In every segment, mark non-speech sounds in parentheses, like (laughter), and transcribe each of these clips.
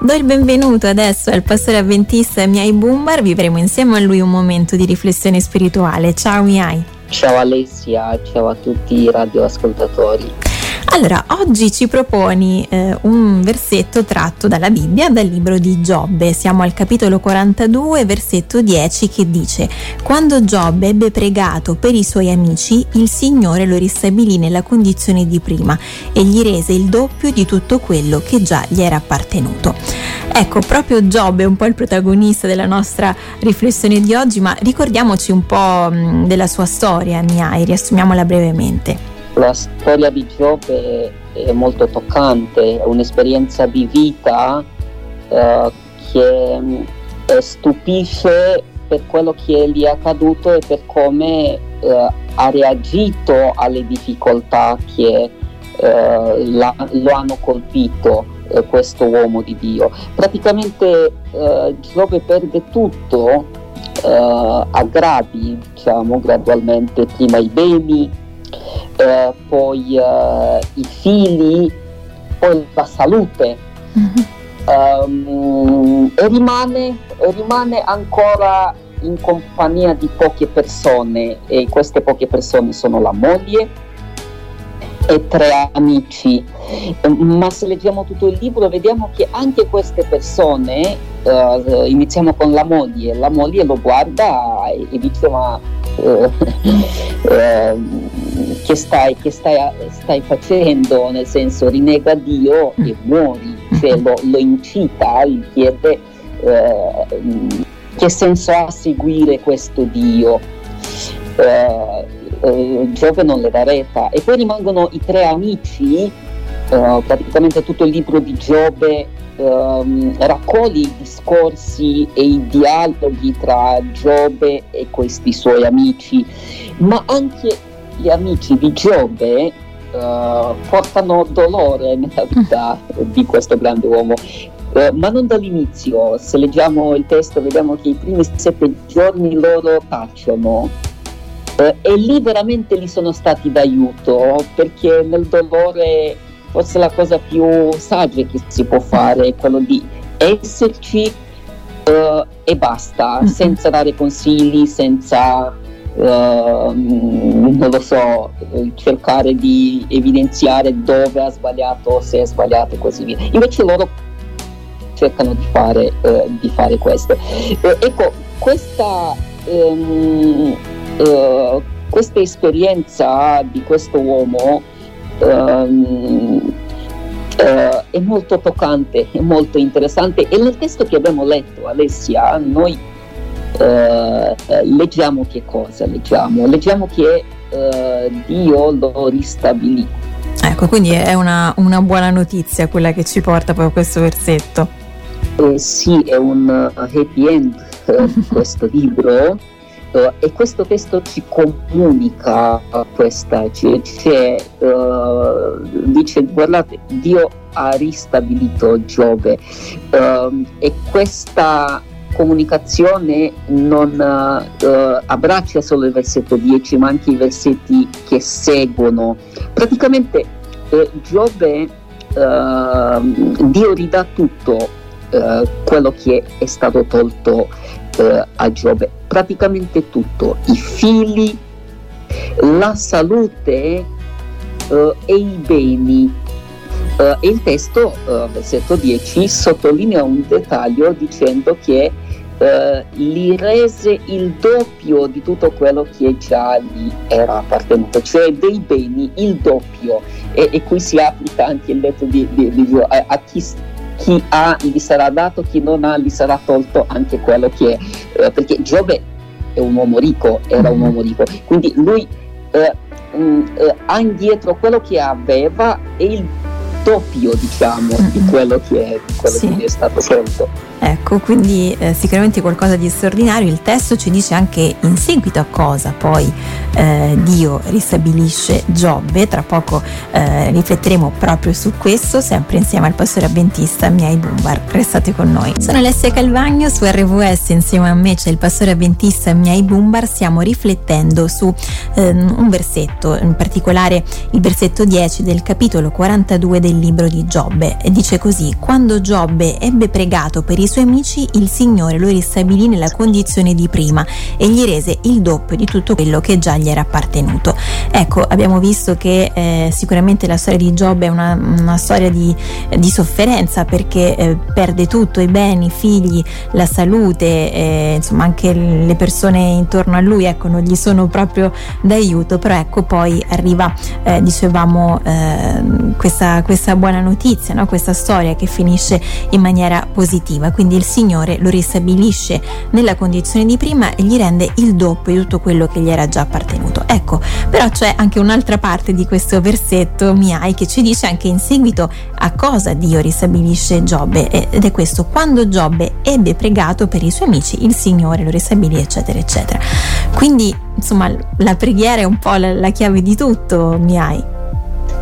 Do il benvenuto adesso al pastore avventista Miai Bumbar, vivremo insieme a lui un momento di riflessione spirituale. Ciao Miai. Ciao Alessia, ciao a tutti i radioascoltatori. Allora, oggi ci proponi eh, un versetto tratto dalla Bibbia, dal libro di Giobbe. Siamo al capitolo 42, versetto 10 che dice: Quando Giobbe ebbe pregato per i suoi amici, il Signore lo ristabilì nella condizione di prima e gli rese il doppio di tutto quello che già gli era appartenuto. Ecco, proprio Giobbe è un po' il protagonista della nostra riflessione di oggi, ma ricordiamoci un po' mh, della sua storia, Miai, riassumiamola brevemente. La storia di Giobbe è molto toccante, è un'esperienza di vita eh, che eh, stupisce per quello che gli è accaduto e per come eh, ha reagito alle difficoltà che eh, la, lo hanno colpito eh, questo uomo di Dio. Praticamente eh, Giobbe perde tutto a gradi, diciamo gradualmente, prima i beni, eh, poi eh, i figli, poi la salute. Um, e rimane, rimane ancora in compagnia di poche persone e queste poche persone sono la moglie e tre amici. Ma se leggiamo tutto il libro vediamo che anche queste persone uh, iniziamo con la moglie. La moglie lo guarda e, e dice ma uh, uh, che stai, che stai, stai facendo, nel senso rinnega Dio e mm. muori, cioè lo, lo incita, gli chiede eh, che senso ha seguire questo Dio. Eh, eh, Giove non le dà retta e poi rimangono i tre amici, eh, praticamente tutto il libro di Giove ehm, raccoglie i discorsi e i dialoghi tra Giove e questi suoi amici, ma anche gli amici di Giobbe uh, portano dolore nella vita (laughs) di questo grande uomo. Uh, ma non dall'inizio, se leggiamo il testo vediamo che i primi sette giorni loro tacciono uh, e lì veramente gli sono stati d'aiuto perché nel dolore forse la cosa più saggia che si può fare è quello di esserci e basta, mm-hmm. senza dare consigli, senza Uh, non lo so, cercare di evidenziare dove ha sbagliato, se è sbagliato e così via. Invece loro cercano di fare, uh, di fare questo. Uh, ecco, questa, um, questa, esperienza di questo uomo um, è molto toccante, è molto interessante e nel testo che abbiamo letto, Alessia, noi eh, leggiamo che cosa leggiamo? Leggiamo che eh, Dio lo ristabilì. Ecco, quindi è una, una, buona notizia quella che ci porta poi a questo versetto. Eh, sì, è un uh, happy end uh, (laughs) questo libro uh, e questo testo ci comunica questa, cioè, cioè dice guardate, Dio ha ristabilito Giove ehm, e questa comunicazione non uh, abbraccia solo il versetto 10 ma anche i versetti che seguono. Praticamente eh, Giobbe, uh, Dio ridà tutto quello che è stato tolto a Giobbe, praticamente tutto, i figli, la salute e i beni Uh, il testo, uh, versetto 10, sottolinea un dettaglio dicendo che uh, gli rese il doppio di tutto quello che già gli era appartenuto, cioè dei beni il doppio. E, e qui si applica anche il detto di, di a, a chi, chi, ha gli sarà dato, chi non ha gli sarà tolto anche quello che è. perché Giobbe è un uomo ricco, era un uomo ricco, quindi lui mh, mm, ha indietro quello che aveva e il doppio diciamo di quello che è, quello sì. che è stato scelto. Ecco, quindi eh, sicuramente qualcosa di straordinario. Il testo ci dice anche in seguito a cosa poi eh, Dio ristabilisce Giobbe. Tra poco eh, rifletteremo proprio su questo, sempre insieme al pastore avventista Miai Bumbar. Restate con noi. Sono Alessia Calvagno su RVS, insieme a me c'è il pastore avventista Miai Bumbar. Stiamo riflettendo su ehm, un versetto, in particolare il versetto 10 del capitolo 42 del libro di Giobbe. Dice così: Quando Giobbe ebbe pregato per i suoi amici, il Signore lo ristabilì nella condizione di prima e gli rese il doppio di tutto quello che già gli era appartenuto. Ecco, abbiamo visto che eh, sicuramente la storia di Giobbe è una, una storia di, di, sofferenza perché eh, perde tutto, i beni, i figli, la salute, eh, insomma anche le persone intorno a lui, ecco, non gli sono proprio d'aiuto, però ecco poi arriva, eh, dicevamo, eh, questa, questa, buona notizia, no? questa storia che finisce in maniera positiva. Quindi il Signore lo ristabilisce nella condizione di prima e gli rende il doppio di tutto quello che gli era già appartenuto. Ecco, però c'è anche un'altra parte di questo versetto Miai che ci dice anche in seguito a cosa Dio ristabilisce Giobbe ed è questo, quando Giobbe ebbe pregato per i suoi amici, il Signore lo ristabilì, eccetera, eccetera. Quindi, insomma, la preghiera è un po' la, la chiave di tutto, Miai.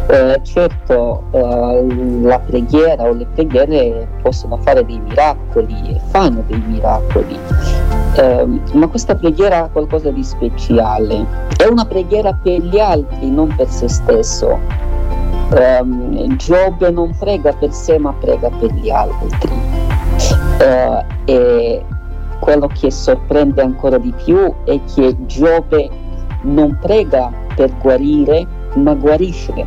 Eh, certo, eh, la preghiera o le preghiere possono fare dei miracoli e fanno dei miracoli, eh, ma questa preghiera ha qualcosa di speciale. È una preghiera per gli altri, non per se stesso. Ehm, Giobbe non prega per sé, ma prega per gli altri. Eh, e quello che sorprende ancora di più è che Giobbe non prega per guarire, ma guarisce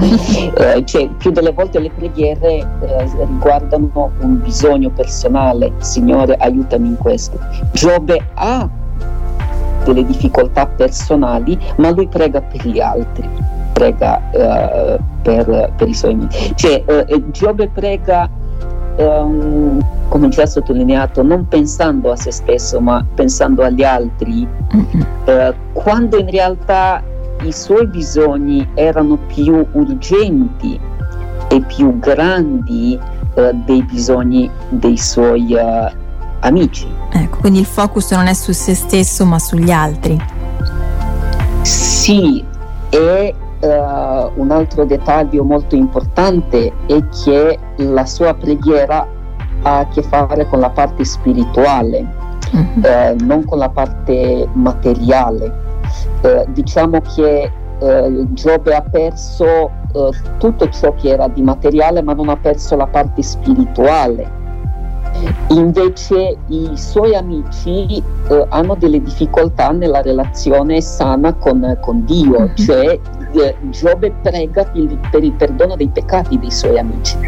eh, cioè, più delle volte le preghiere eh, riguardano un bisogno personale, Signore aiutami in questo. Giobbe ha delle difficoltà personali, ma lui prega per gli altri, prega eh, per, per, i suoi amici. Cioè, eh, Giobbe prega, um, come già sottolineato, non pensando a se stesso, ma pensando agli altri, mm-hmm. quando in realtà i suoi bisogni erano più urgenti e più grandi eh, dei bisogni dei suoi uh, amici. Ecco, quindi il focus non è su se stesso ma sugli altri. Sì, e uh, un altro dettaglio molto importante è che la sua preghiera ha a che fare con la parte spirituale, uh-huh. eh, non con la parte materiale eh, diciamo che eh, Giobbe ha perso eh, tutto ciò che era di materiale ma non ha perso la parte spirituale. Invece i suoi amici eh, hanno delle difficoltà nella relazione sana con, con Dio, mm-hmm. cioè eh, Giobbe prega per il, per il perdono dei peccati dei suoi amici.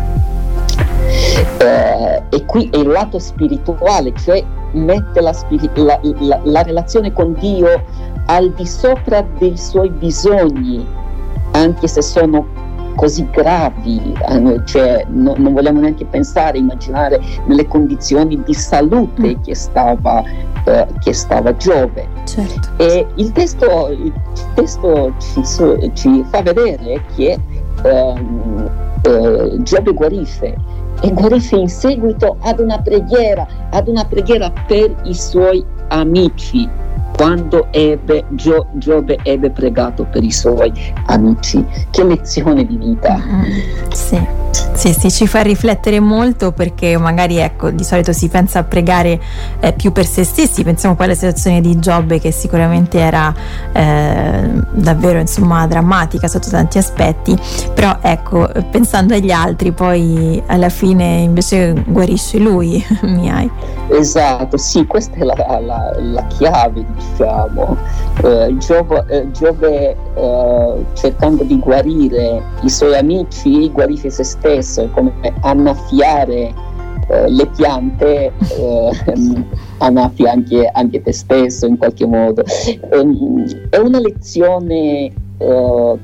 Eh, e qui è il lato spirituale, cioè mette la, la, la, la relazione con Dio al di sopra dei suoi bisogni, anche se sono così gravi, eh, cioè, no, non vogliamo neanche pensare, immaginare nelle condizioni di salute mm. che, stava, eh, che stava Giove. Certo. E il testo, il testo ci, ci, fa vedere che ehm, eh, Giove guarisce e guarisce in seguito ad una preghiera, ad una preghiera per i suoi amici quando ebbe, Gio, Giobbe ebbe pregato per i suoi amici. Che lezione di vita! Mm, sì. Sì, sì, ci fa riflettere molto perché magari ecco, di solito si pensa a pregare eh, più per se stessi, pensiamo poi alla situazione di Giobbe che sicuramente era eh, davvero insomma drammatica sotto tanti aspetti, però ecco, pensando agli altri poi alla fine invece guarisce lui, (laughs) Miai. Esatto, sì, questa è la, la, la chiave diciamo, eh, Giobbe, eh, Giobbe eh, cercando di guarire i suoi amici guarisce se stesso è come annaffiare eh, le piante, eh, (laughs) annaffi anche, anche, te stesso in qualche modo. Um, è una lezione, uh, un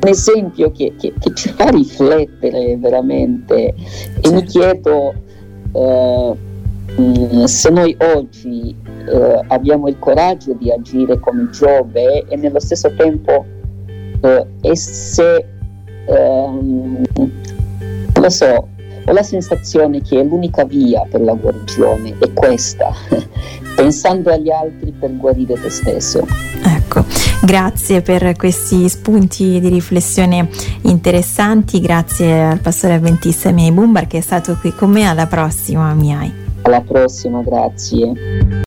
esempio che, che, che, ci fa riflettere veramente e mi chiedo uh, se noi oggi uh, abbiamo il coraggio di agire come Giove e nello stesso tempo e se um, lo so, ho la sensazione che l'unica via per la guarigione è questa, (laughs) pensando agli altri per guarire te stesso. Ecco, grazie per questi spunti di riflessione interessanti, grazie al pastore avventista Miei Bumbar che è stato qui con me, alla prossima Miai. Alla prossima, grazie.